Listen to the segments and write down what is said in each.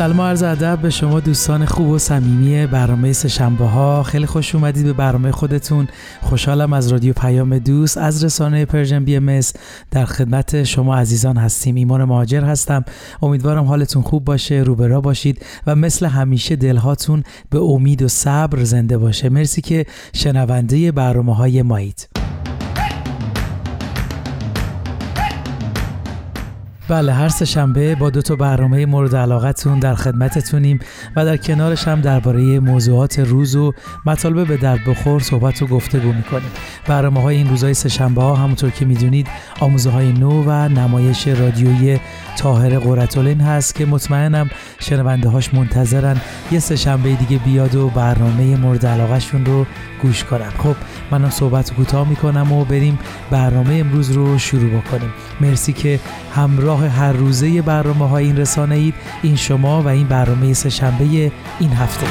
سلام عرض ادب به شما دوستان خوب و صمیمی برنامه سهشنبه ها. خیلی خوش اومدید به برنامه خودتون. خوشحالم از رادیو پیام دوست از رسانه Persian BMS در خدمت شما عزیزان هستیم. ایمان مهاجر هستم. امیدوارم حالتون خوب باشه روبرا باشید و مثل همیشه دلهاتون به امید و صبر زنده باشه. مرسی که شنونده برنامه های مایید. بله هر سه شنبه با دو تا برنامه مورد علاقتون در خدمتتونیم و در کنارش هم درباره موضوعات روز و مطالب به درد بخور صحبت و گفتگو می‌کنیم. برنامه های این روزهای سه شنبه ها همونطور که می‌دونید آموزه های نو و نمایش رادیویی تاهر قرتولین هست که مطمئنم شنونده هاش منتظرن یه سه شنبه دیگه بیاد و برنامه مورد علاقهشون رو گوش کنن. خب منم صحبت کوتاه می‌کنم و بریم برنامه امروز رو شروع بکنیم. مرسی که همراه هر روزه برنامه های این رسانه اید. این شما و این برنامه سه شنبه این هفته.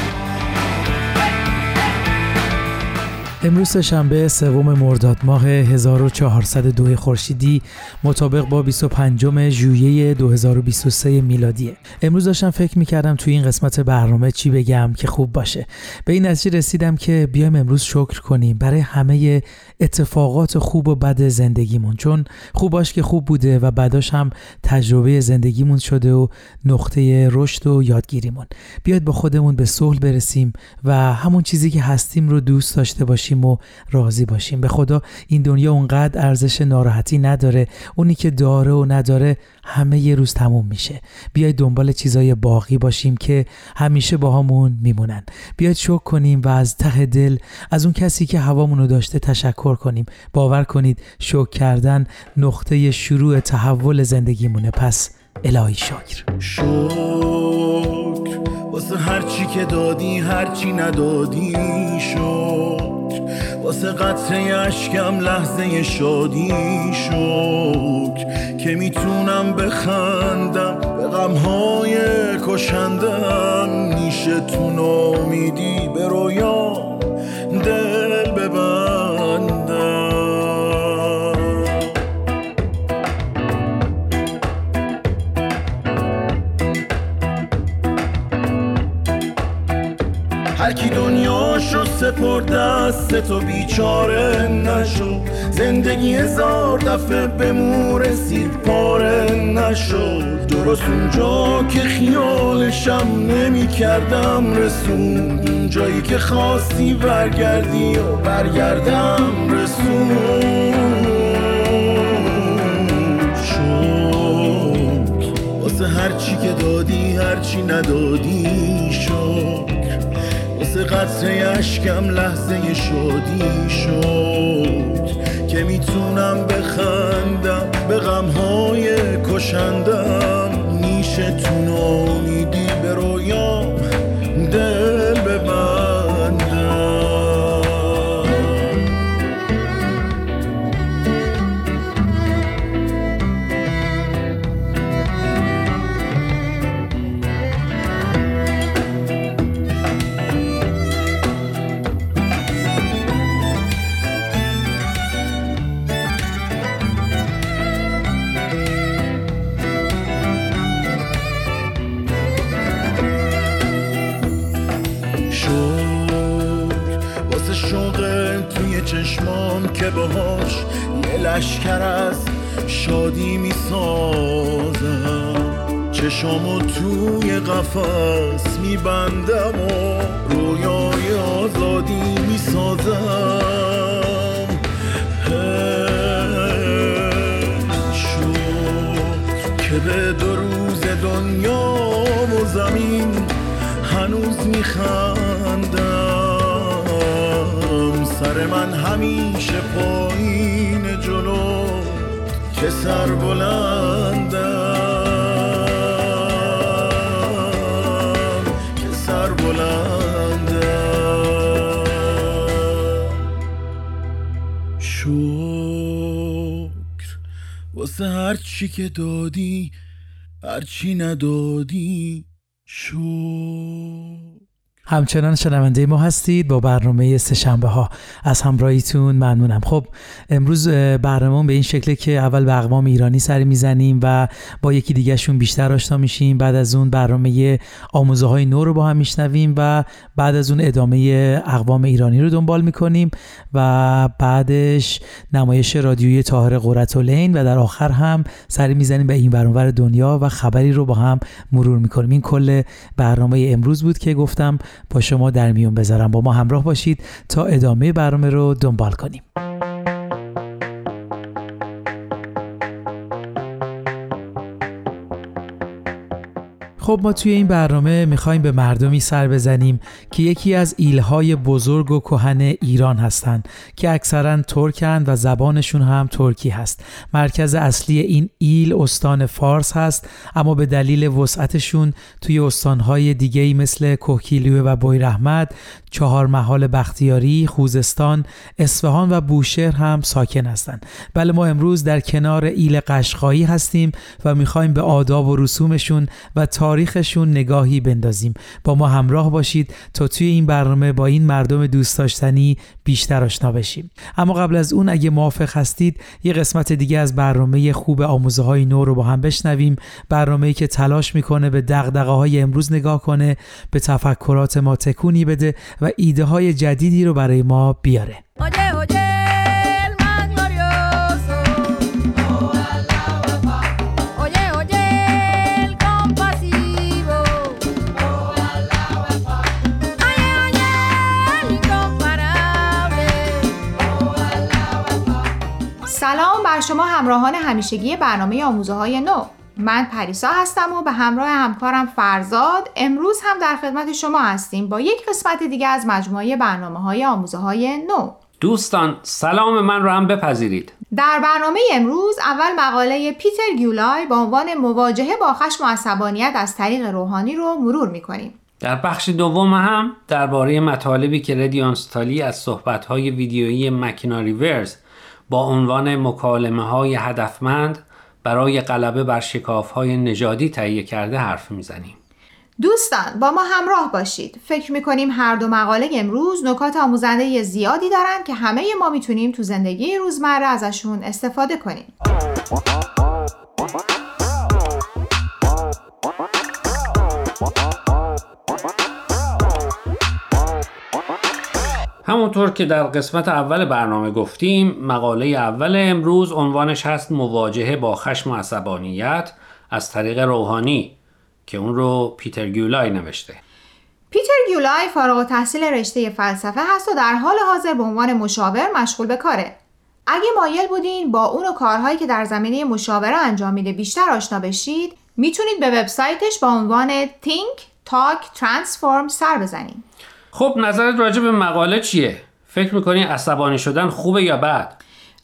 امروز شنبه سوم مرداد ماه 1402 خورشیدی مطابق با 25 ژوئیه 2023 میلادیه امروز داشتم فکر می‌کردم توی این قسمت برنامه چی بگم که خوب باشه. به این نتیجه رسیدم که بیایم امروز شکر کنیم. برای همه اتفاقات خوب و بد زندگیمون. چون خوباش که خوب بوده و بعداش هم تجربه زندگیمون شده و نقطه رشد و یادگیریمون. بیاید با خودمون به صلح برسیم و همون چیزی که هستیم رو دوست داشته باشیم و راضی باشیم. به خدا این دنیا اونقدر ارزش ناراحتی نداره اونی که داره و نداره همه یه روز تموم میشه. بیاید دنبال چیزای باقی باشیم که همیشه با همون میمونن. بیاید شکر کنیم و از ته دل از اون کسی که هوامونو داشته تشکر کنیم. باور کنید شکر کردن نقطه شروع تحول زندگیمونه. پس الهی شکر. شکر. واسه هرچی که دادی هرچی ندادی شکر. واسه قطره اشکم لحظه شادی شکر. که می‌تونم بخندم به غمهای کشندم. میشه تو به رویام دست تو بیچاره نشو. زندگی هزار دفعه به مو رسید پاره نشد درست اونجا که خیالشم نمی کردم رسون. جایی که خواستی برگردی و برگردم رسون. واسه هرچی که دادی هرچی ندادی شد واسه قطره اشکم لحظه شادی شد که می‌تونم بخندم به غمهای کشندم. نیشه تو نامیدی میخندم. سر من همیشه پایین جلو که سر بلندم. که سر بلندم. شکر. واسه هر چی که دادی هر چی ندادی همچنان شنونده ما هستید با برنامه سهشنبه ها. از همراهیتون ممنونم. خب امروز برنامه به این شکله که اول به اقوام ایرانی سر می‌زنیم و با یکی دیگهشون بیشتر آشنا میشیم. بعد از اون برنامه آموزه های نو رو با هم میشنویم و بعد از اون ادامه اقوام ایرانی رو دنبال می‌کنیم و بعدش نمایش رادیویی طاهر قرتالعین و در آخر هم سر می‌زنیم به این برانور دنیا و خبری رو با هم مرور می‌کنیم. این کل برنامه امروز بود که گفتم با شما در میون بذارم. با ما همراه باشید تا ادامه برنامه رو دنبال کنیم. خب ما توی این برنامه می‌خوایم به مردمی سر بزنیم که یکی از ایلهای بزرگ و کهن ایران هستند که اکثرا ترکند و زبانشون هم ترکی هست مرکز اصلی این ایل استان فارس هست اما به دلیل وسعتشون توی استانهای دیگه مثل کوکیلیو و بویرحمد چهار محال بختیاری، خوزستان، اصفهان و بوشهر هم ساکن هستند. بله ما امروز در کنار ایل قشقایی هستیم و می‌خوایم به آداب و رسومشون و تاریخشون نگاهی بندازیم. با ما همراه باشید تا توی این برنامه با این مردم دوست داشتنی بیشتر آشنا بشیم. اما قبل از اون اگه موافق هستید یه قسمت دیگه از برنامه خوب آموزه های نو رو با هم بشنویم. برنامه‌ای که تلاش می‌کنه به دغدغه های امروز نگاه کنه، به تفکرات ما تکونی بده و ایده های جدیدی رو برای ما بیاره شما همراهان همیشگی برنامه آموزه های نو. من پریسا هستم و به همراه همکارم فرزاد امروز هم در خدمت شما هستیم با یک قسمت دیگه از مجموعه برنامه های آموزه های نو. دوستان سلام من رو هم بپذیرید. در برنامه امروز اول مقاله پیتر گیولای با عنوان مواجهه با خشم و عصبانیت از طریق روحانی رو مرور می‌کنیم. در بخش دوم هم درباره مطالبی که ردیانستالی از صحبت‌های ویدیویی مکینا ریورز با عنوان مکالمه های هدفمند برای غلبه بر شکاف های نژادی تهیه کرده حرف می‌زنیم. دوستان با ما همراه باشید. فکر می‌کنیم هر دو مقاله امروز نکات آموزنده زیادی دارن که همه ما می‌تونیم تو زندگی روزمره ازشون استفاده کنیم. همونطور که در قسمت اول برنامه گفتیم مقاله اول امروز عنوانش هست مواجهه با خشم و عصبانیت از طریق روحانی که اون رو پیتر گیولای نوشته. پیتر گیولای فارغ و تحصیل رشته فلسفه هست و در حال حاضر به عنوان مشاور مشغول به کاره. اگه مایل بودین با اون و کارهایی که در زمینه مشاوره انجام میده بیشتر آشنا بشید می‌تونید به وبسایتش با عنوان Think Talk Transform سر بزنید. خب نظرت راجع به مقاله چیه؟ فکر می‌کنی عصبانی شدن خوبه یا بد؟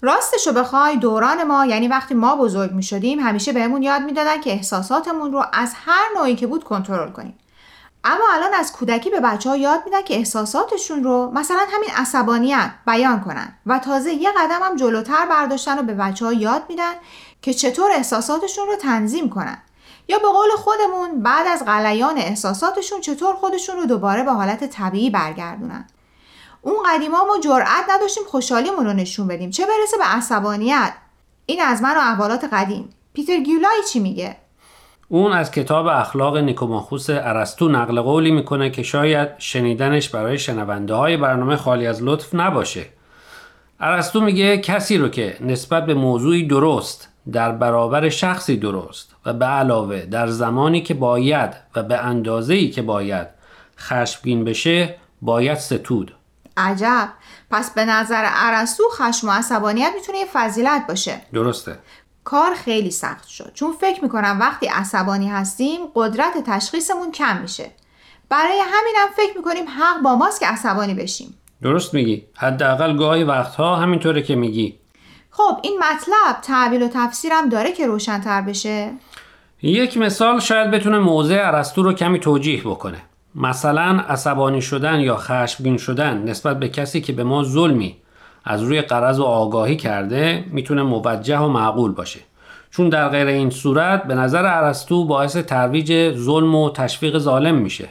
راستشو بخوای دوران ما یعنی وقتی ما بزرگ می شدیم همیشه بهمون یاد می‌دادن که احساساتمون رو از هر نوعی که بود کنترل کنیم. اما الان از کودکی به بچه ها یاد میدن که احساساتشون رو مثلا همین عصبانیت بیان کنن و تازه یه قدم هم جلوتر برداشتن و به بچه ها یاد میدن که چطور احساساتشون رو تنظیم کنن. یا به قول خودمون بعد از غلیان احساساتشون چطور خودشون رو دوباره به حالت طبیعی برگردونن. اون قدیما ما جرأت نداشتیم خوشحالیمون رو نشون بدیم. چه برسه به عصبانیت؟ این از من و احوالات قدیم. پیتر گیولای چی میگه؟ اون از کتاب اخلاق نیکوماخوس ارسطو نقل قولی می‌کنه که شاید شنیدنش برای شنونده های برنامه خالی از لطف نباشه. ارسطو میگه کسی رو که نسبت به موضوعی درست در برابر شخصی درست و به علاوه در زمانی که باید و به اندازه‌ای که باید خشمگین بشه باید ستود. عجب. پس به نظر ارسطو خشم و عصبانیت می‌تونه یه فضیلت باشه. درسته. کار خیلی سخت شد. چون فکر می‌کنم وقتی عصبانی هستیم قدرت تشخیصمون کم میشه. برای همینم فکر می‌کنیم حق با ماست که عصبانی بشیم. درست میگی. حداقل گاهی وقتها همینطوره که میگی. خب این مطلب تعبیل و تفسیرم داره که روشنتر بشه. یک مثال شاید بتونه موضع ارسطو رو کمی توجیه بکنه. مثلا عصبانی شدن یا خشمگین شدن نسبت به کسی که به ما ظلمی از روی قرض و آگاهی کرده می‌تونه موجه و معقول باشه. چون در غیر این صورت به نظر ارسطو باعث ترویج ظلم و تشویق ظالم میشه.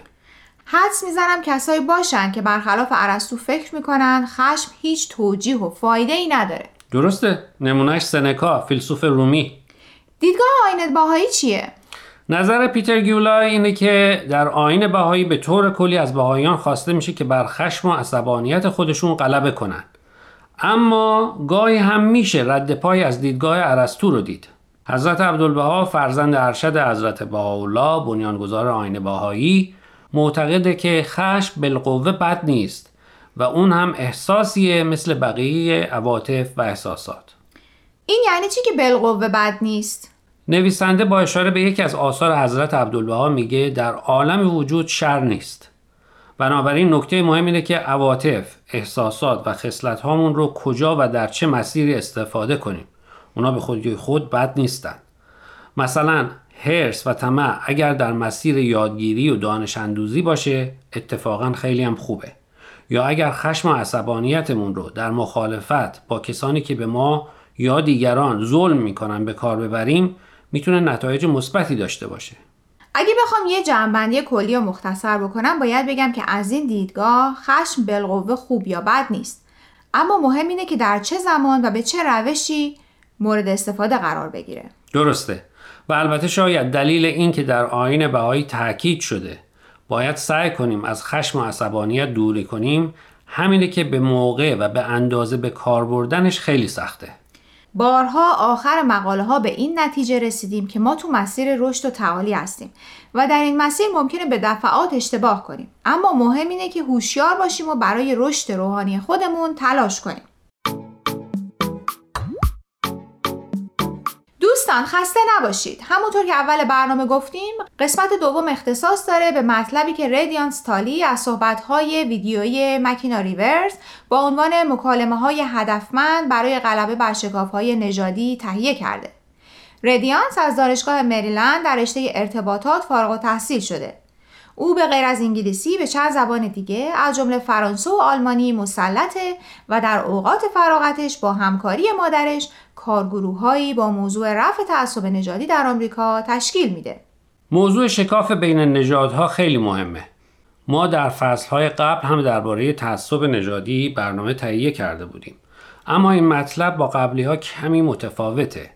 حدس می‌زنم کسایی باشن که برخلاف ارسطو فکر می‌کنن خشم هیچ توجیه و فایده ای نداره. درسته. نمونهش سنکا فیلسوف رومی. دیدگاه آین بهایی چیه؟ نظر پیتر گیولای اینه که در آین بهایی به طور کلی از بهاییان خواسته میشه که بر خشم و عصبانیت خودشون غلبه کنن اما گاهی هم میشه رد پای از دیدگاه ارسطو رو دید. حضرت عبدالبها فرزند ارشد حضرت بهاءالله بنیانگذار آین بهایی معتقده که خشم بالقوه بد نیست. و اون هم احساسیه مثل بقیه عواطف و احساسات این یعنی چی که بالقوه بد نیست نویسنده با اشاره به یکی از آثار حضرت عبدالبها میگه در عالم وجود شر نیست بنابراین نکته مهم اینه که عواطف، احساسات و خصلت هامون رو کجا و در چه مسیری استفاده کنیم. اونا به خودی خود بد نیستن. مثلا هرس و طمع اگر در مسیر یادگیری و دانش اندوزی باشه اتفاقا خیلی هم خوبه. یا اگر خشم و عصبانیتمون رو در مخالفت با کسانی که به ما یا دیگران ظلم می‌کنن به کار ببریم می‌تونه نتایج مثبتی داشته باشه. اگه بخوام یه جنبندی کلی و مختصر بکنم باید بگم که از این دیدگاه خشم بالقوه خوب یا بد نیست. اما مهم اینه که در چه زمان و به چه روشی مورد استفاده قرار بگیره. درسته. و البته شاید دلیل این که در آین بهایی تاکید شده. باید سعی کنیم از خشم و عصبانیت دوری کنیم. همینه که به موقع و به اندازه به کار بردنش خیلی سخته. بارها آخر مقاله ها به این نتیجه رسیدیم که ما تو مسیر رشد و تعالی هستیم و در این مسیر ممکنه به دفعات اشتباه کنیم. اما مهم اینه که هوشیار باشیم و برای رشد روحانی خودمون تلاش کنیم. دوستان خسته نباشید. همونطور که اول برنامه گفتیم قسمت دوم اختصاص داره به مطلبی که ردیانس تالی از صحبت‌های ویدیویی مکینا ریورز با عنوان مکالمه های هدفمند برای غلبه بر های نژادی تهیه کرده. ردیانس از دانشگاه مریلند در رشته ارتباطات فارغ و تحصیل شده. او به غیر از انگلیسی به چند زبان دیگه از جمله فرانسه و آلمانی مسلطه و در اوقات فراغتش با همکاری مادرش کارگروههایی با موضوع رفع تعصب نژادی در آمریکا تشکیل میده. موضوع شکاف بین نژادها خیلی مهمه. ما در فصلهای قبل هم درباره تعصب نژادی برنامه تهیه کرده بودیم. اما این مطلب با قبلی ها کمی متفاوته.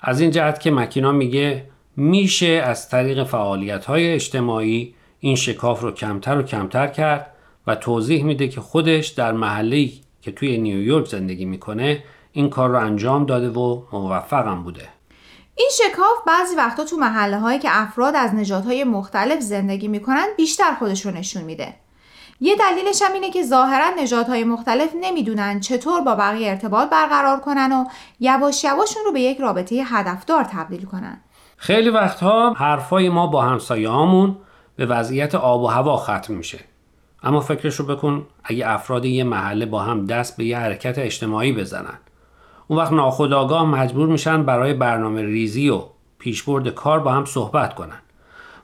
از این جهت که مکینا میگه میشه از طریق فعالیت های اجتماعی این شکاف رو کمتر و کمتر کرد و توضیح میده که خودش در محله که توی نیویورک زندگی می‌کنه این کار رو انجام داده و موفقم بوده. این شکاف بعضی وقتا تو محله هایی که افراد از نژادهای مختلف زندگی می‌کنن بیشتر خودش رو نشون میده. یه دلیلش هم اینه که ظاهرا نژادهای مختلف نمی‌دونن چطور با بقیه ارتباط برقرار کنن و یواش یواشون رو به یک رابطه هدفدار تبدیل کنن. خیلی وقتها حرفای ما با همسایه‌هامون به وضعیت آب و هوا ختم میشه. اما فکرش رو بکن اگه افراد یه محله با هم دست به یه حرکت اجتماعی بزنن. اون وقت ناخداگاه مجبور میشن برای برنامه ریزی و پیشبرد کار با هم صحبت کنن.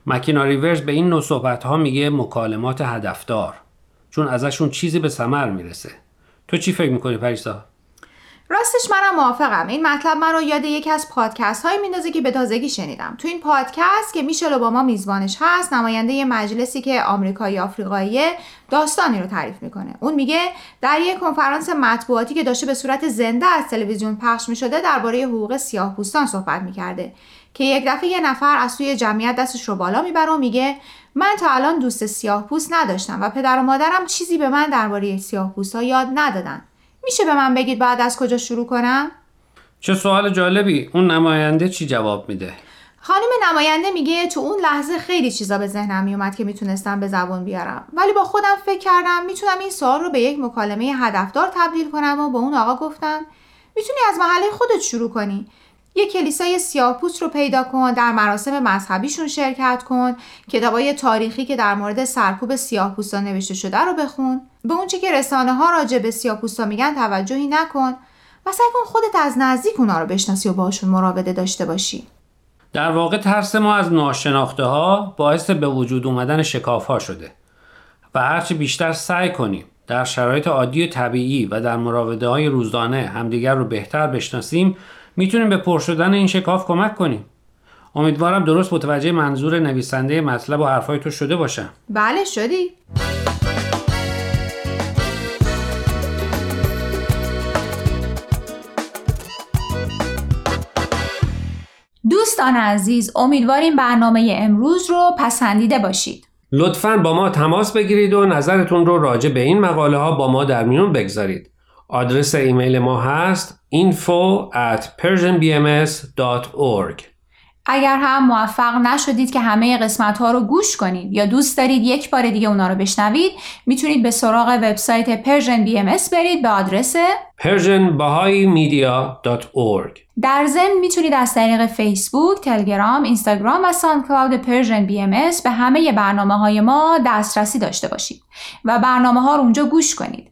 مکینا ریورز به این نوع صحبت ها میگه مکالمات هدفدار. چون ازشون چیزی به ثمر می‌رسه. تو چی فکر می‌کنی پریسا؟ راستش منم موافقم. این مطلب من رو یاد یکی از پادکست های میندازه که به تازگی شنیدم. تو این پادکست که میشل اوباما میزبانش هست نماینده یه مجلسی که آمریکایی آفریقاییه داستانی رو تعریف می‌کنه. اون میگه در یک کنفرانس مطبوعاتی که داشته به صورت زنده از تلویزیون پخش می‌شده درباره حقوق سیاه پوستان صحبت می‌کرده که یک دفعه یه نفر از توی جمعیت دستش رو بالا می‌بره و میگه من تا الان دوست سیاه پوست نداشتم و پدر و مادرم چیزی به من درباره سیاه ها یاد ندادن. میشه به من بگید بعد از کجا شروع کنم؟ چه سوال جالبی اون نماینده چی جواب میده؟ خانم نماینده میگه تو اون لحظه خیلی چیزا به ذهنم میومد که می‌تونستم به زبون بیارم ولی با خودم فکر کردم می‌تونم این سوال رو به یک مکالمه هدفدار تبدیل کنم و با اون آقا گفتم می‌تونی از محله خودت شروع کنی یه کلیسای سیاهپوست رو پیدا کن در مراسم مذهبیشون شرکت کن کتابای تاریخی که در مورد سرکوب سیاهپوستا نوشته شده رو بخون. به اونچه که رسانه ها راجع به سیاهپوستا میگن توجهی نکن و سعی کن خودت از نزدیک اونا رو بشناسی و باشون مراوده داشته باشی. در واقع ترس ما از ناشناخته ها باعث به وجود اومدن شکاف ها شده و هرچی بیشتر سعی کنیم در شرایط عادی و طبیعی و در مراوده های روزانه همدیگر رو بهتر بشناسیم می‌تونیم به پر شدن این شکاف کمک کنیم. امیدوارم درست متوجه منظور نویسنده مطلب و حرفای تو شده باشم. بله شدی. دوستان عزیز امیدواریم برنامه امروز رو پسندیده باشید. لطفا با ما تماس بگیرید و نظرتون رو راجع به این مقاله ها با ما در میون بگذارید. آدرس ایمیل ما هست info at persianbms.org اگر هم موفق نشدید که همه قسمت ها رو گوش کنید یا دوست دارید یک بار دیگه اونا رو بشنوید می‌تونید به سراغ وبسایت Persian BMS برید به آدرس persianbahaimedia.org در ضمن می‌تونید از طریق فیسبوک، تلگرام، اینستاگرام و ساندکلاود Persian BMS به همه برنامه های ما دسترسی داشته باشید و برنامه ها رو اونجا گوش کنید.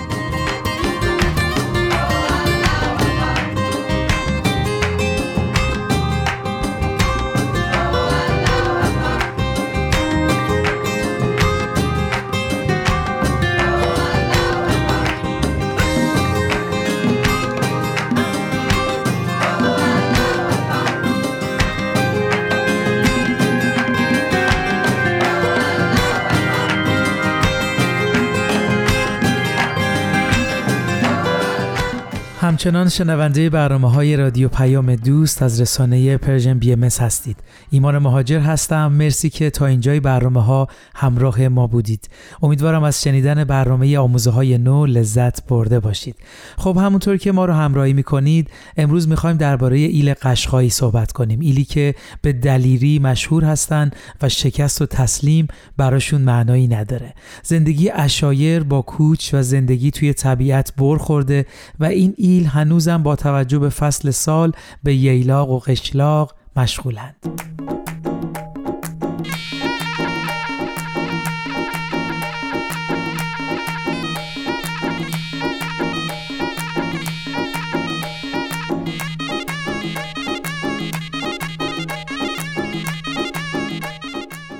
همچنان شنونده برنامه های رادیو پیام دوست از رسانه Persian BMS هستید. ایمان مهاجر هستم. مرسی که تا اینجای برنامه ها همراه ما بودید. امیدوارم از شنیدن برنامه آموزه های نو لذت برده باشید. خب همونطور که ما رو همراهی می‌کنید امروز می‌خوایم درباره ایل قشقایی صحبت کنیم. ایلی که به دلیری مشهور هستند و شکست و تسلیم براشون معنایی نداره. زندگی عشایر با کوچ و زندگی توی طبیعت بر خورده و این ایل هنوزم با توجه به فصل سال به ییلاق و قشلاق مشغولند.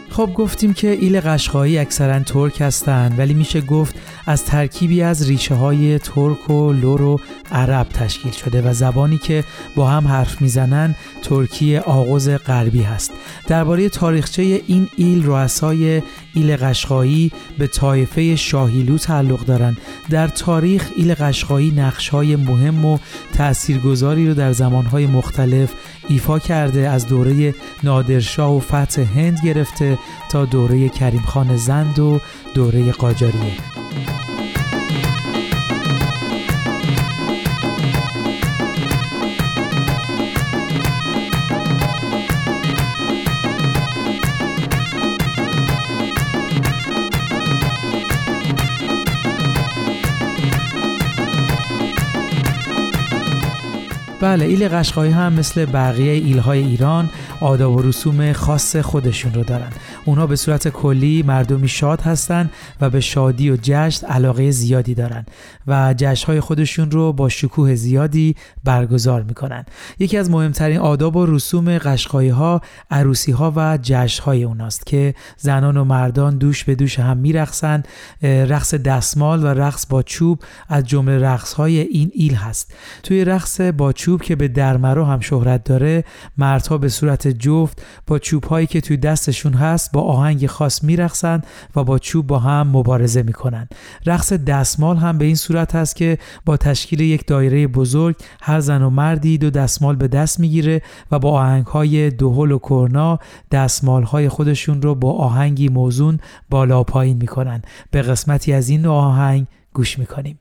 خب گفتیم که ایل قشقایی اکثرا ترک هستند ولی میشه گفت از ترکیبی از ریشه های ترک و لر و عرب تشکیل شده و زبانی که با هم حرف می‌زنن ترکی اوغوز غربی هست. درباره تاریخچه این ایل رؤسای ایل قشقایی به طایفه شاهیلو تعلق دارند در تاریخ ایل قشقایی نقشهای مهم و تاثیرگذاری رو در زمانهای مختلف ایفا کرده از دوره نادرشاه و فتح هند گرفته تا دوره کریم خان زند و دوره قاجاریه. بله ایل قشقایی هم مثل بقیه ایلهای ایران آداب و رسوم خاص خودشون رو دارن. اونا به صورت کلی مردمی شاد هستن و به شادی و جشن علاقه زیادی دارن و جشنهای خودشون رو با شکوه زیادی برگزار می‌کنن. یکی از مهمترین آداب و رسوم قشقایی ها عروسی ها و جشن های اوناست که زنان و مردان دوش به دوش هم میرقصن. رقص دستمال و رقص با چوب از جمله رقص های این ایل هست. توی رقص با چوب که به درمرو هم شهرت داره مردها به صورت جفت با چوب هایی که توی دستشون هست با آهنگ خاص میرقصن و با چوب با هم مبارزه می‌کنن رقص دستمال هم به این صورت هست که با تشکیل یک دایره بزرگ هر زن و مردی دو دستمال به دست می‌گیره و با آهنگ های دهل و کرنا دستمال های خودشون رو با آهنگی موزون بالا پایین می‌کنن به قسمتی از این آهنگ گوش می‌کنیم.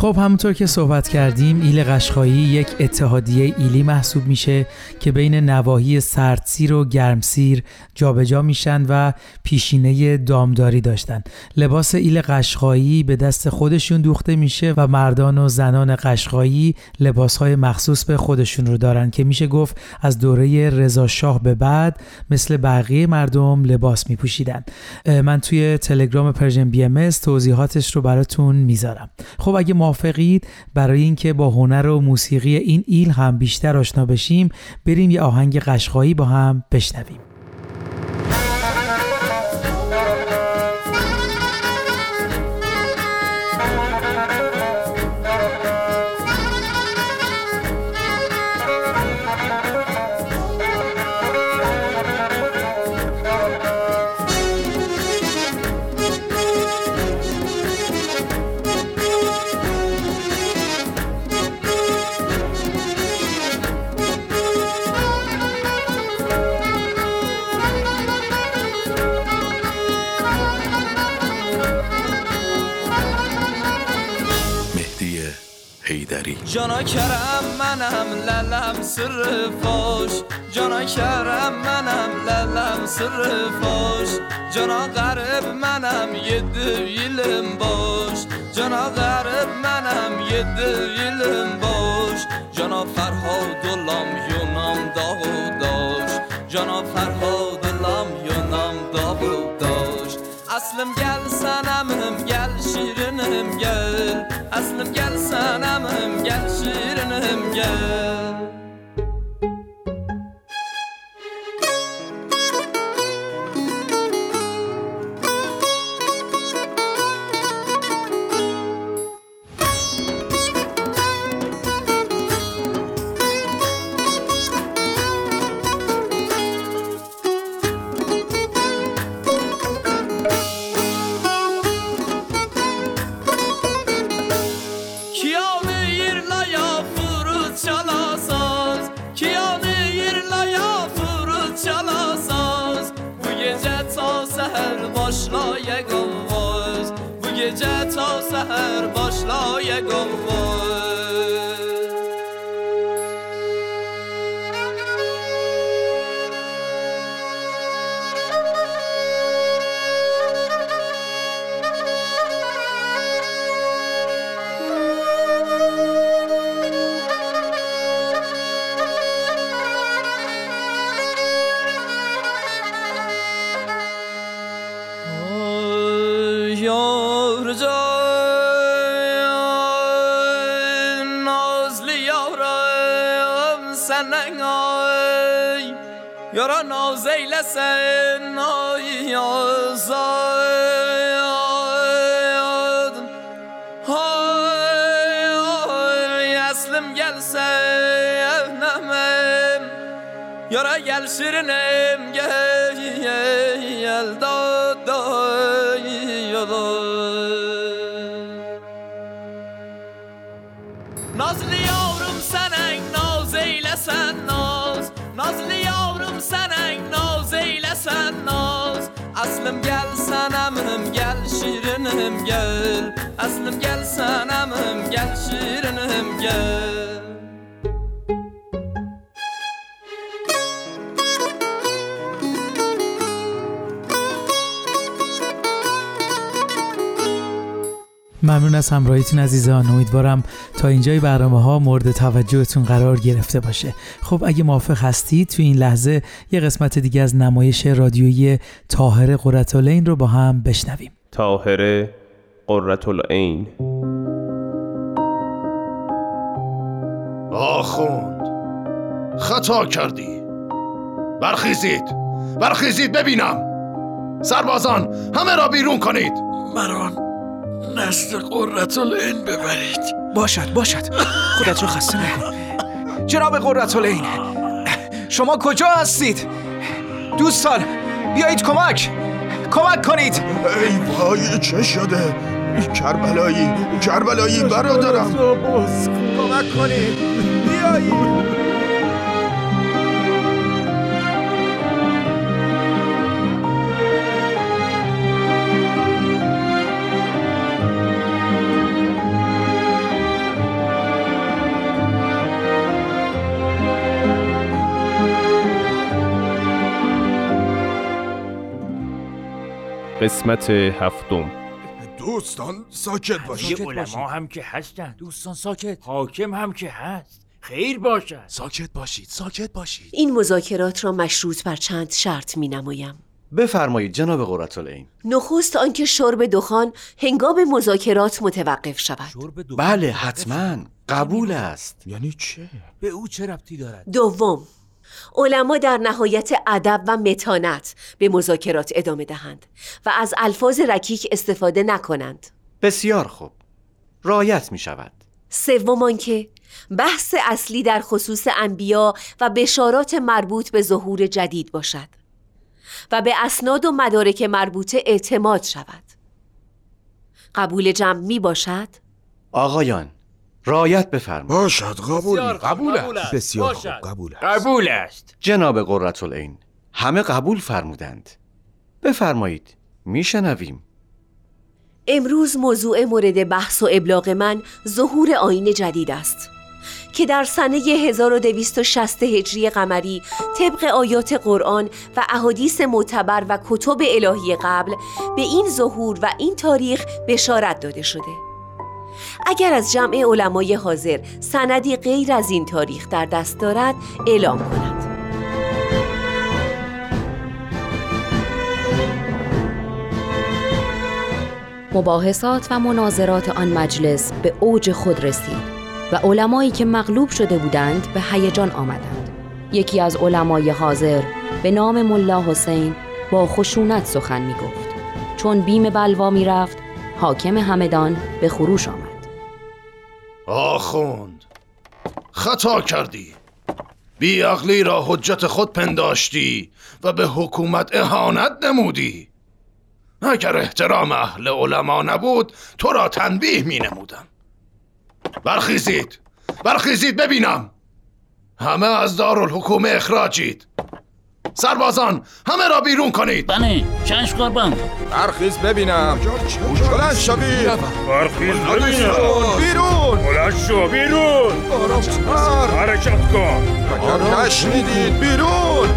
خب همونطور که صحبت کردیم ایل قشقایی یک اتحادیه ایلی محسوب میشه که بین نواحی سردسیر و گرمسیر جابجا میشن و پیشینه دامداری داشتن. لباس ایل قشقایی به دست خودشون دوخته میشه و مردان و زنان قشقایی لباسهای مخصوص به خودشون رو دارن که میشه گفت از دوره رضا شاه به بعد مثل بقیه مردم لباس میپوشیدن. من توی تلگرام Persian BMS توضیحاتش رو براتون می‌ذارم. خب اگه موافقید برای اینکه با هنر و موسیقی این ایل هم بیشتر آشنا بشیم بریم یه آهنگ قشقایی با هم بشنویم. جانا کرم منم للم سر فاش. جانا کرم منم للم سر فاش. جانا غرب منم یه دویلم باش. جانا غرب منم یه دویلم باش. جانا فرهاد لام یونام داو داش. جانا فرهاد Aslım gel sanamım gel şirinim gel. Aslım gel sanamım gel şirinim gel. گل شیرینم گل اصلم گل سنمم گل شیرینم گل یارا sen ay yazar Hayır yeslim gelse evnemem. Yara gel şirinim gel gel sen naz Aslım gel sen gel şirinim gel. Aslım gel sen gel şirinim gel. ممنون از همراهیتون عزیزان. امیدوارم تا اینجای برنامه ها مورد توجهتون قرار گرفته باشه. خب اگه موافق هستید تو این لحظه یه قسمت دیگه از نمایش رادیویی تاهر قرتالعین رو با هم بشنویم. تاهر قرتالعین آخوند خطا کردی. برخیزید. برخیزید ببینم. سربازان همه را بیرون کنید. مران. نزد قررت العین ببرید. باشد باشد. خودت رو خسته نکن. جناب قررت العین شما کجا هستید؟ دوستان بیایید کمک. کمک کنید. ای وای چه شده؟ کربلایی کربلایی برادرم. کمک کنید. بیایید. قسمت هفتم. دوستان ساکت باشید. علما هم که هستن. دوستان ساکت. حاکم هم که هست. خیر باشد. ساکت باشید ساکت باشید. این مذاکرات را مشروط بر چند شرط می نمایم بفرمایید جناب قررت العین نخست آنکه شرب دخان هنگام مذاکرات متوقف شود. بله حتما. قبول است. یعنی چه؟ به او چه ربطی دارد؟ دوم علما در نهایت ادب و متانت به مذاکرات ادامه دهند و از الفاظ رکیک استفاده نکنند. بسیار خوب. رایت می شود. سوم آنکه بحث اصلی در خصوص انبیا و بشارات مربوط به ظهور جدید باشد و به اسناد و مدارک مربوطه اعتماد شود. قبول جمع می باشد؟ آقایان رایت بفرمایید. باشد قبول. قبول است. بسیار. خوب قبول است. قبول است. جناب قررت العین همه قبول فرمودند. بفرمایید میشنویم. امروز موضوع مورد بحث و ابلاغ من ظهور آین جدید است که در سنه 1260 هجری قمری طبق آیات قرآن و احادیث معتبر و کتب الهی قبل به این ظهور و این تاریخ بشارت داده شده. اگر از جمع علمای حاضر سندی غیر از این تاریخ در دست دارد اعلام کند. مباحثات و مناظرات آن مجلس به اوج خود رسید و علمایی که مغلوب شده بودند به هیجان آمدند. یکی از علمای حاضر به نام ملا حسین با خشونت سخن می گفت چون بیم بلوا می رفت حاکم همدان به خروش آمد. آخوند خطا کردی. بیعقلی را حجت خود پنداشتی و به حکومت اهانت نمودی. اگر احترام اهل علما نبود تو را تنبیه می نمودم. برخیزید برخیزید ببینم. همه از دارالحکومه اخراجید. سربازان همه را بیرون کنید. بله چشم قربان. برخیز ببینم. بلند شوید. برخیز بیرون. بلند شو بیرون. حرکت کن. نشنیدید. بیرون.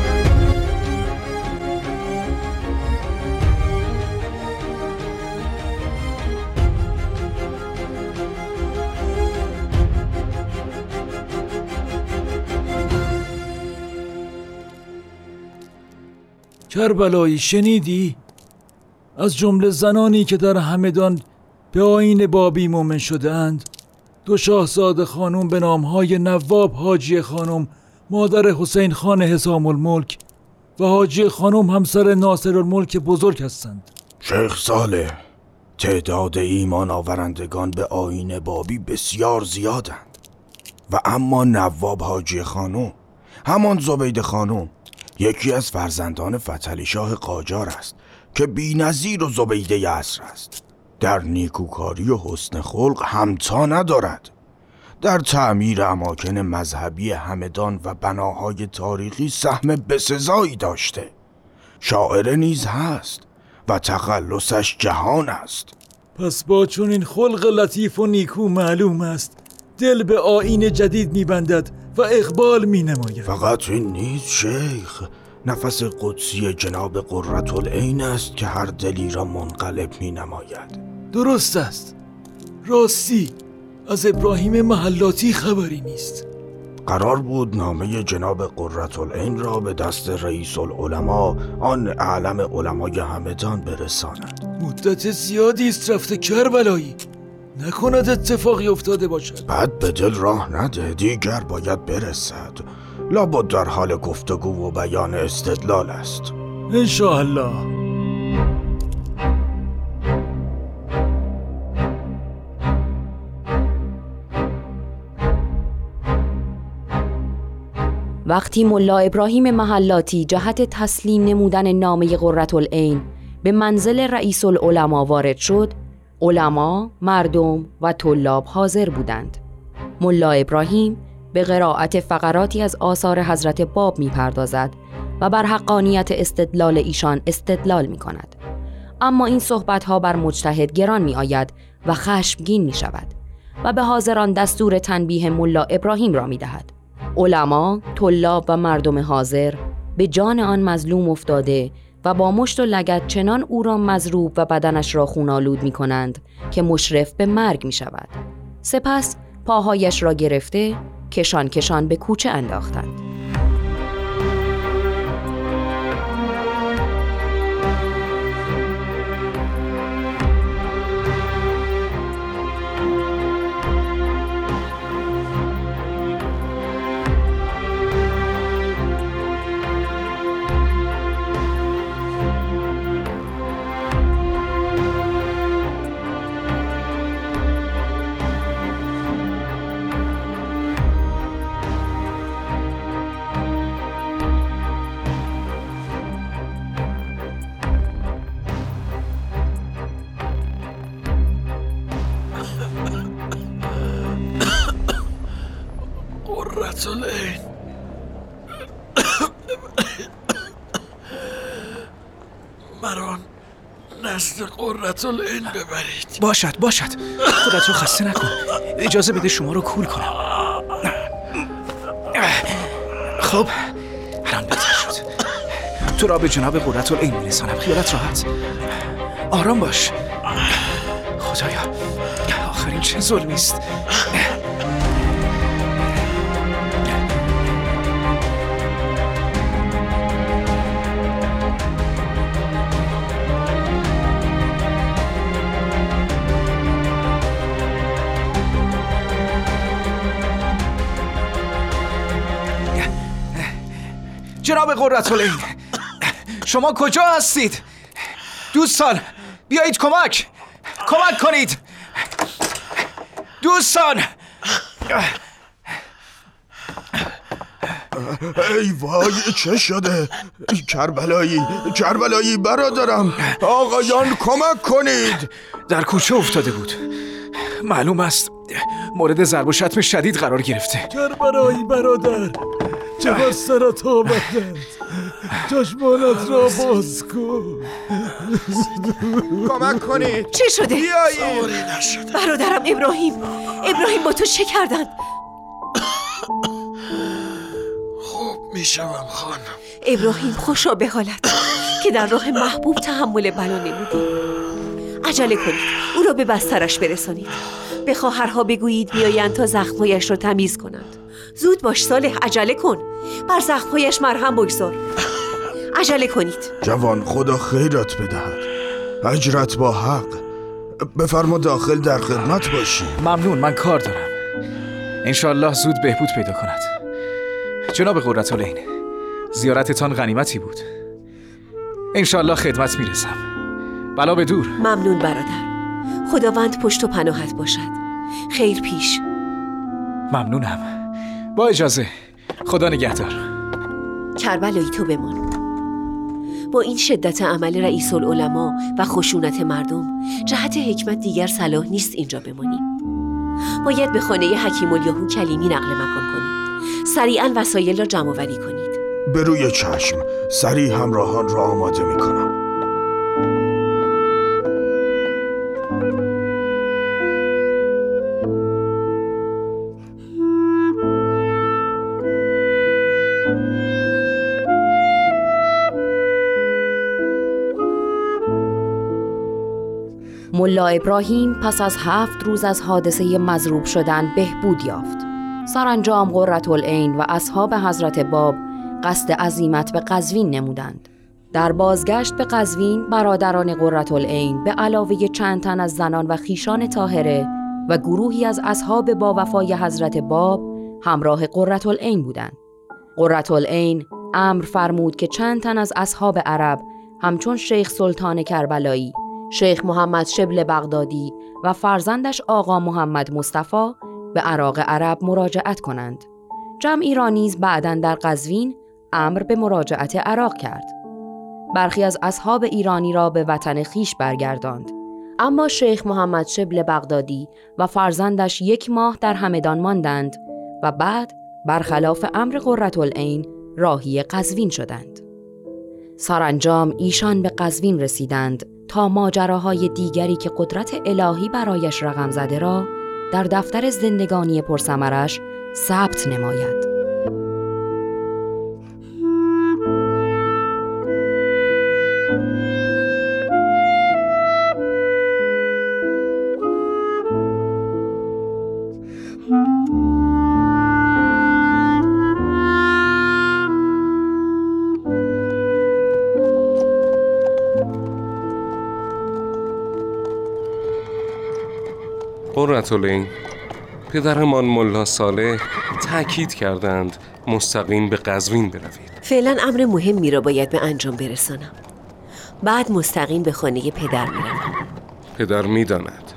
کربلایی شنیدی؟ از جمله زنانی که در همدان به آین بابی مومن شدهاند. دو شاهزاده خانم به نامهای نواب حاجی خانم مادر حسین خان حسام الملک و حاجی خانم همسر ناصر الملک بزرگ هستند. شیخ صالح تعداد ایمان آورندگان به آین بابی بسیار زیادند. و اما نواب حاجی خانم همان زبید خانم یکی از فرزندان فتلی شاه قاجار است که بی نظیر و زبیده عصر است. در نیکوکاری و حسن خلق همتا ندارد. در تعمیر اماکن مذهبی همدان و بناهای تاریخی سهم بسزایی داشته. شاعر نیز هست و تخلصش جهان است. پس با چون این خلق لطیف و نیکو معلوم است دل به آین جدید میبندد و اقبال می نماید فقط این نیست شیخ. نفس قدسی جناب قررت العین است که هر دلی را منقلب می نماید درست است. راستی از ابراهیم محلاتی خبری نیست. قرار بود نامه جناب قررت العین را به دست رئیس العلماء آن اعلم علمای همدان برساند. مدت زیادی است رفته کربلایی. نکند اتفاقی افتاده باشد. بعد به دل راه نده دیگر باید برسد. لابد در حال گفتگو و بیان استدلال است. انشاءالله. وقتی ملا ابراهیم محلاتی جهت تسلیم نمودن نامه قررت العین به منزل رئیس العلماء وارد شد علما، مردم و طلاب حاضر بودند ملا ابراهیم به قرائت فقراتی از آثار حضرت باب می پردازد و بر حقانیت استدلال ایشان استدلال می کند. اما این صحبت ها بر مجتهد گران می آید و خشمگین می شود و به حاضران دستور تنبیه ملا ابراهیم را می دهد. علما، طلاب و مردم حاضر به جان آن مظلوم افتاده و با مشت و لگت چنان او را مضروب و بدنش را خونالود می کنند که مشرف به مرگ می شود. سپس پاهایش را گرفته کشان کشان به کوچه انداختند. قررت العین ببرید. باشد باشد. خودت رو خسته نکن. اجازه بده شما رو کول کنم. خب الان بهتر شد. تو را به جناب قررت العین میرسانم. خیالت راحت. آرام باش. خدایا آخرین چه ظلمی است؟ جناب قررت شما کجا هستید؟ دوستان بیایید کمک. کمک کنید. دوستان. ای وای چه شده؟ کربلایی کربلایی برادرم. آقایان کمک کنید. در کوچه افتاده بود. معلوم است مورد ضرب و شتم شدید قرار گرفته. کربلایی برادر. چه سرت آمدند چشمانت را باز کن. کمک کنید چه شده؟ بیایید برادرم ابراهیم. ابراهیم با تو چه کردند؟ خوب می‌شوم خانم ابراهیم خوشا به حالت که در راه محبوب تحمل بلا نمودی. عجله کنید. او را به بسترش برسانید. به خواهرها بگویید بیایند تا زخمهایش را تمیز کنند. زود باش صالح عجله کن. بر زخمهایش مرهم بگذار. عجله کنید. جوان خدا خیرت بدهد. اجرت با حق. بفرما داخل در خدمت باشی. ممنون من کار دارم. انشالله زود بهبود پیدا کند. جناب قررت العین زیارتتان غنیمتی بود. انشالله خدمت می‌رسم. بلا به دور. ممنون برادر. خداوند پشت و پناهت باشد. خیر پیش. ممنونم. با اجازه. خدا نگهدار. کربلایی تو بمان. با این شدت عمل رئیس العلماء و خشونت مردم جهت حکمت دیگر صلاح نیست اینجا بمانیم. باید به خانه حکیم الیهو کلیمی نقل مکان کنید. سریعا وسایل را جمع وری کنید. به روی چشم سریع همراهان را آماده می کنم ملا ابراهیم پس از هفت روز از حادثه مضروب شدن بهبود یافت. سرانجام قررت العین و اصحاب حضرت باب قصد عزیمت به قزوین نمودند. در بازگشت به قزوین برادران قررت العین به علاوه چند تن از زنان و خیشان طاهره و گروهی از اصحاب با وفای حضرت باب همراه قررت العین بودند. قررت العین امر فرمود که چند تن از اصحاب عرب همچون شیخ سلطان کربلایی شیخ محمد شبل بغدادی و فرزندش آقا محمد مصطفی به عراق عرب مراجعت کنند. جمعی را نیز بعدا در قزوین امر به مراجعت عراق کرد. برخی از اصحاب ایرانی را به وطن خیش برگرداند. اما شیخ محمد شبل بغدادی و فرزندش یک ماه در همدان ماندند و بعد برخلاف امر قرتالعین راهی قزوین شدند. سرانجام ایشان به قزوین رسیدند ماجراهای دیگری که قدرت الهی برایش رقم زده را در دفتر زندگانی پرسمرش ثبت نماید. قرتالعین پدرمان ملا صالح تأکید کردند مستقیم به قزوین بروید. فعلا امر مهمی را باید به انجام برسانم. بعد مستقیم به خانه پدر می‌روم پدر می‌داند.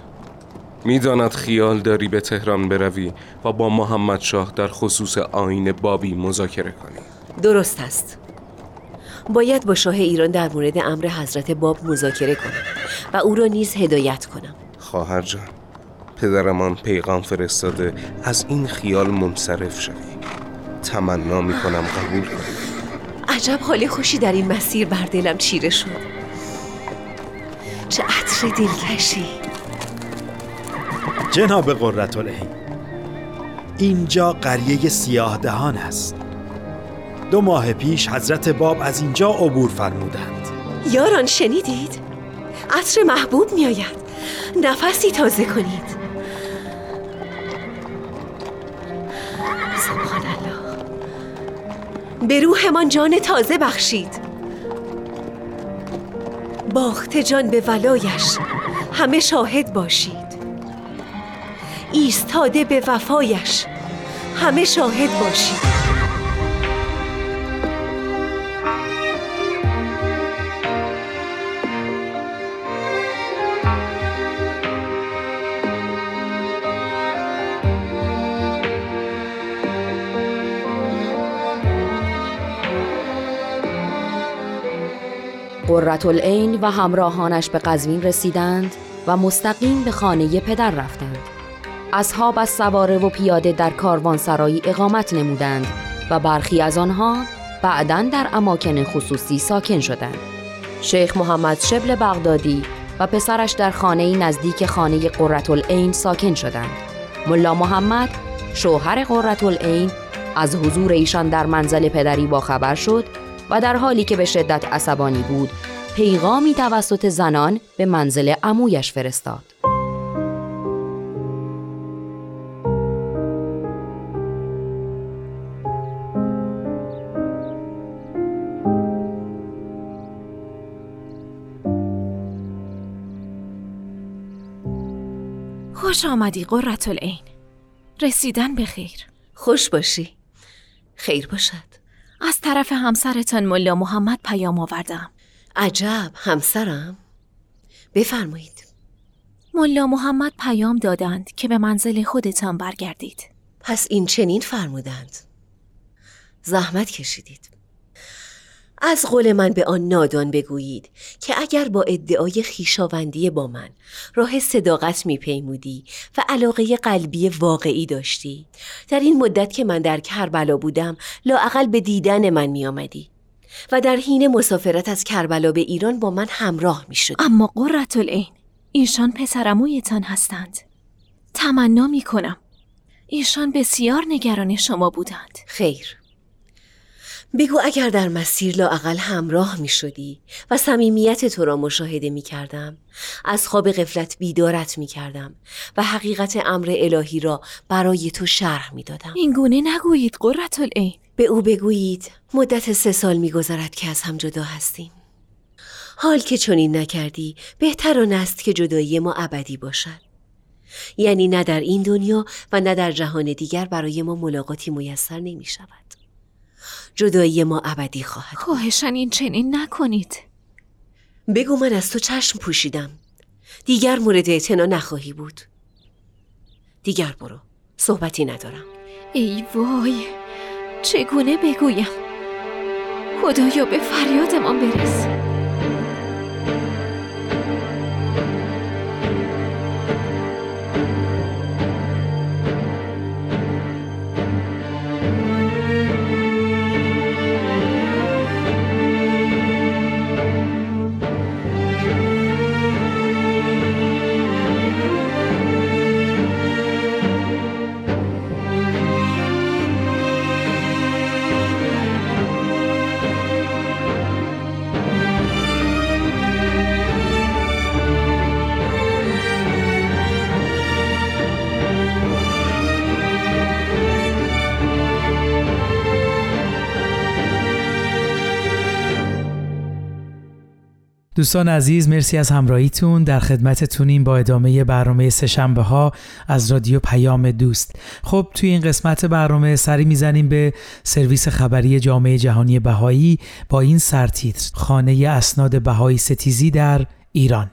می‌داند خیال داری به تهران بروی و با محمد شاه در خصوص آین بابی مذاکره کنی. درست است. باید با شاه ایران در مورد امر حضرت باب مذاکره کنم و او را نیز هدایت کنم. خواهر جان پدرمان پیغام فرستاده از این خیال منصرف شوی. تمنا می‌کنم قبول کنی. عجب حال خوشی در این مسیر بر دلم چیره شد. چه عطر دلکشی. جناب قرتالعین اینجا قریه سیاه دهان است. دو ماه پیش حضرت باب از اینجا عبور فرمودند. یاران شنیدید؟ عطر محبوب میآید. نفسی تازه کنید. به روحمان جان تازه بخشید. باخت جان به ولایش همه شاهد باشید. ایستاده به وفایش همه شاهد باشید. قرتالعین و همراهانش به قزوین رسیدند و مستقیم به خانه پدر رفتند. اصحاب از سواره و پیاده در کاروانسرایی اقامت نمودند و برخی از آنها بعدا در اماکن خصوصی ساکن شدند. شیخ محمد شبل بغدادی و پسرش در خانه نزدیک خانه قرتالعین ساکن شدند. ملا محمد شوهر قرتالعین از حضور ایشان در منزل پدری باخبر شد و در حالی که به شدت عصبانی بود پیغامی توسط زنان به منزل عمویش فرستاد. خوش آمدی قررت العین. رسیدن به خیر. خوش باشی. خیر باشد. از طرف همسرتان ملا محمد پیام آوردم. عجب همسرم. بفرمایید. ملا محمد پیام دادند که به منزل خودتان برگردید. پس این چنین فرمودند. زحمت کشیدید. از قول من به آن نادان بگویید که اگر با ادعای خیشاوندی با من راه صداقت میپیمودی و علاقه قلبی واقعی داشتی در این مدت که من در کربلا بودم لااقل به دیدن من میآمدی و در حین مسافرت از کربلا به ایران با من همراه می‌شد اما قررت العین ایشان پسرمویتان هستند. تمنا می کنم ایشان بسیار نگران شما بودند. خیر. بگو اگر در مسیر لااقل همراه می شدی و صمیمیت تو را مشاهده می کردم از خواب غفلت بیدارت می کردم و حقیقت امر الهی را برای تو شرح می دادم. این گونه نگویید قررت العین. به او بگویید مدت سه سال می گذرد که از هم جدا هستیم. حال که چنین نکردی بهتر آن است که جدایی ما ابدی باشد. یعنی نه در این دنیا و نه در جهان دیگر برای ما ملاقاتی میسر نمی شود. جدایی ما ابدی خواهد خواهشن این چنین نکنید. بگو من از تو چشم پوشیدم. دیگر مورد اعتنا نخواهی بود. دیگر برو. صحبتی ندارم. ای وای چگونه بگویم؟ خدایا به فریادمان برس. دوستان عزیز مرسی از همراهیتون. در خدمتتونیم با ادامه برنامه سهشنبه ها از رادیو پیام دوست. خب توی این قسمت برنامه سری می‌زنیم به سرویس خبری جامعه جهانی بهایی با این سرتیتر خانه اسناد بهایی ستیزی در ایران.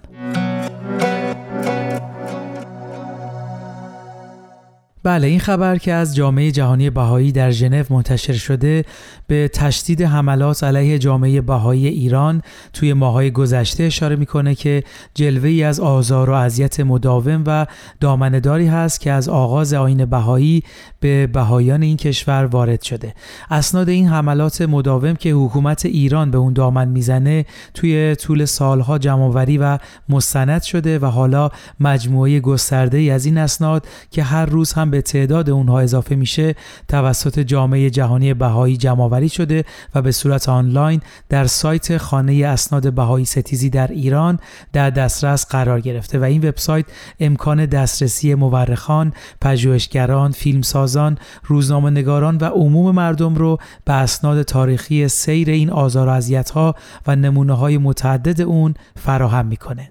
بله این خبر که از جامعه جهانی بهایی در ژنو منتشر شده به تشدید حملات علیه جامعه بهایی ایران توی ماهای گذشته اشاره می‌کنه که جلوه ای از آزار و اذیت مداوم و دامنداری هست که از آغاز آین بهایی به بهایان این کشور وارد شده. اسناد این حملات مداوم که حکومت ایران به اون دامن می‌زنه توی طول سالها جمعآوری و مستند شده و حالا مجموعه گسترده ای از این اسناد که هر روز هم به تعداد اونها اضافه میشه توسط جامعه جهانی بهایی جمعآوری شده و به صورت آنلاین در سایت خانه اسناد بهایی ستیزی در ایران در دسترس قرار گرفته و این وبسایت امکان دسترسی مورخان، پژوهشگران، فیلمسازان، روزنامه‌نگاران و عموم مردم رو به اسناد تاریخی سیر این آزار و اذیت‌ها و نمونه های متعدد اون فراهم می‌کنه.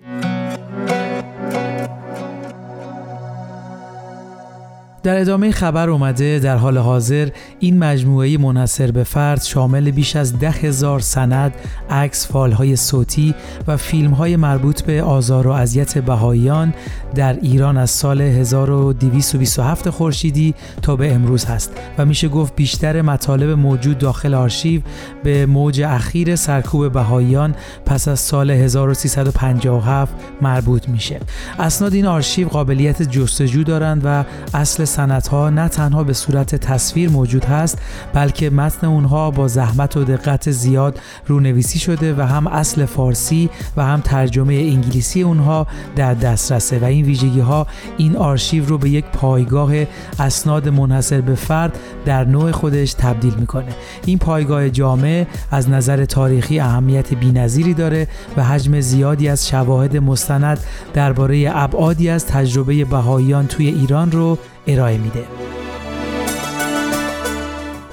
در ادامه خبر اومده در حال حاضر این مجموعه منحصر به فرد شامل بیش از ده هزار سند، عکس، فالهای صوتی و فیلمهای مربوط به آزار و اذیت بهاییان در ایران از سال 1227 خورشیدی تا به امروز هست و میشه گفت بیشتر مطالب موجود داخل آرشیو به موج اخیر سرکوب بهاییان پس از سال 1357 مربوط میشه. اسناد این آرشیو قابلیت جستجو دارند و اصل ها نه تنها به صورت تصویر موجود هست بلکه متن اونها با زحمت و دقت زیاد رونویسی شده و هم اصل فارسی و هم ترجمه انگلیسی اونها در دسترسه. و این ویژگی ها این آرشیو رو به یک پایگاه اسناد منحصر به فرد در نوع خودش تبدیل می‌کنه. این پایگاه جامع از نظر تاریخی اهمیت بینظیری داره و حجم زیادی از شواهد مستند درباره ابعادی از تجربه بهاییان توی ایران رو ارائه میده.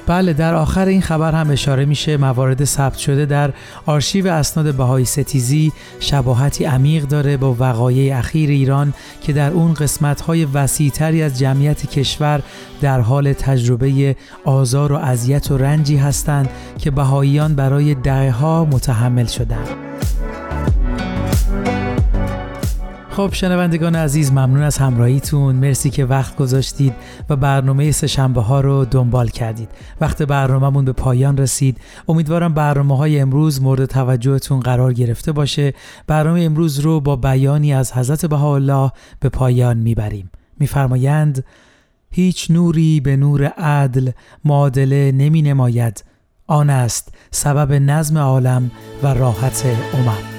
بله در آخر این خبر هم اشاره میشه موارد ثبت شده در آرشیو اسناد بهایی ستیزی شباهتی عمیق داره با وقایع اخیر ایران که در اون قسمت‌های وسیعتری از جمعیت کشور در حال تجربه آزار و اذیت و رنجی هستند که بهاییان برای دهه‌ها متحمل شدند. خب شنوندگان عزیز ممنون از همراهیتون. مرسی که وقت گذاشتید و برنامه سهشنبه ها رو دنبال کردید. وقت برنامهمون به پایان رسید. امیدوارم برنامه های امروز مورد توجهتون قرار گرفته باشه. برنامه امروز رو با بیانی از حضرت بهاءالله به پایان می‌بریم. میفرمایند هیچ نوری به نور عدل معادله نمی نماید آن است سبب نظم عالم و راحت امم.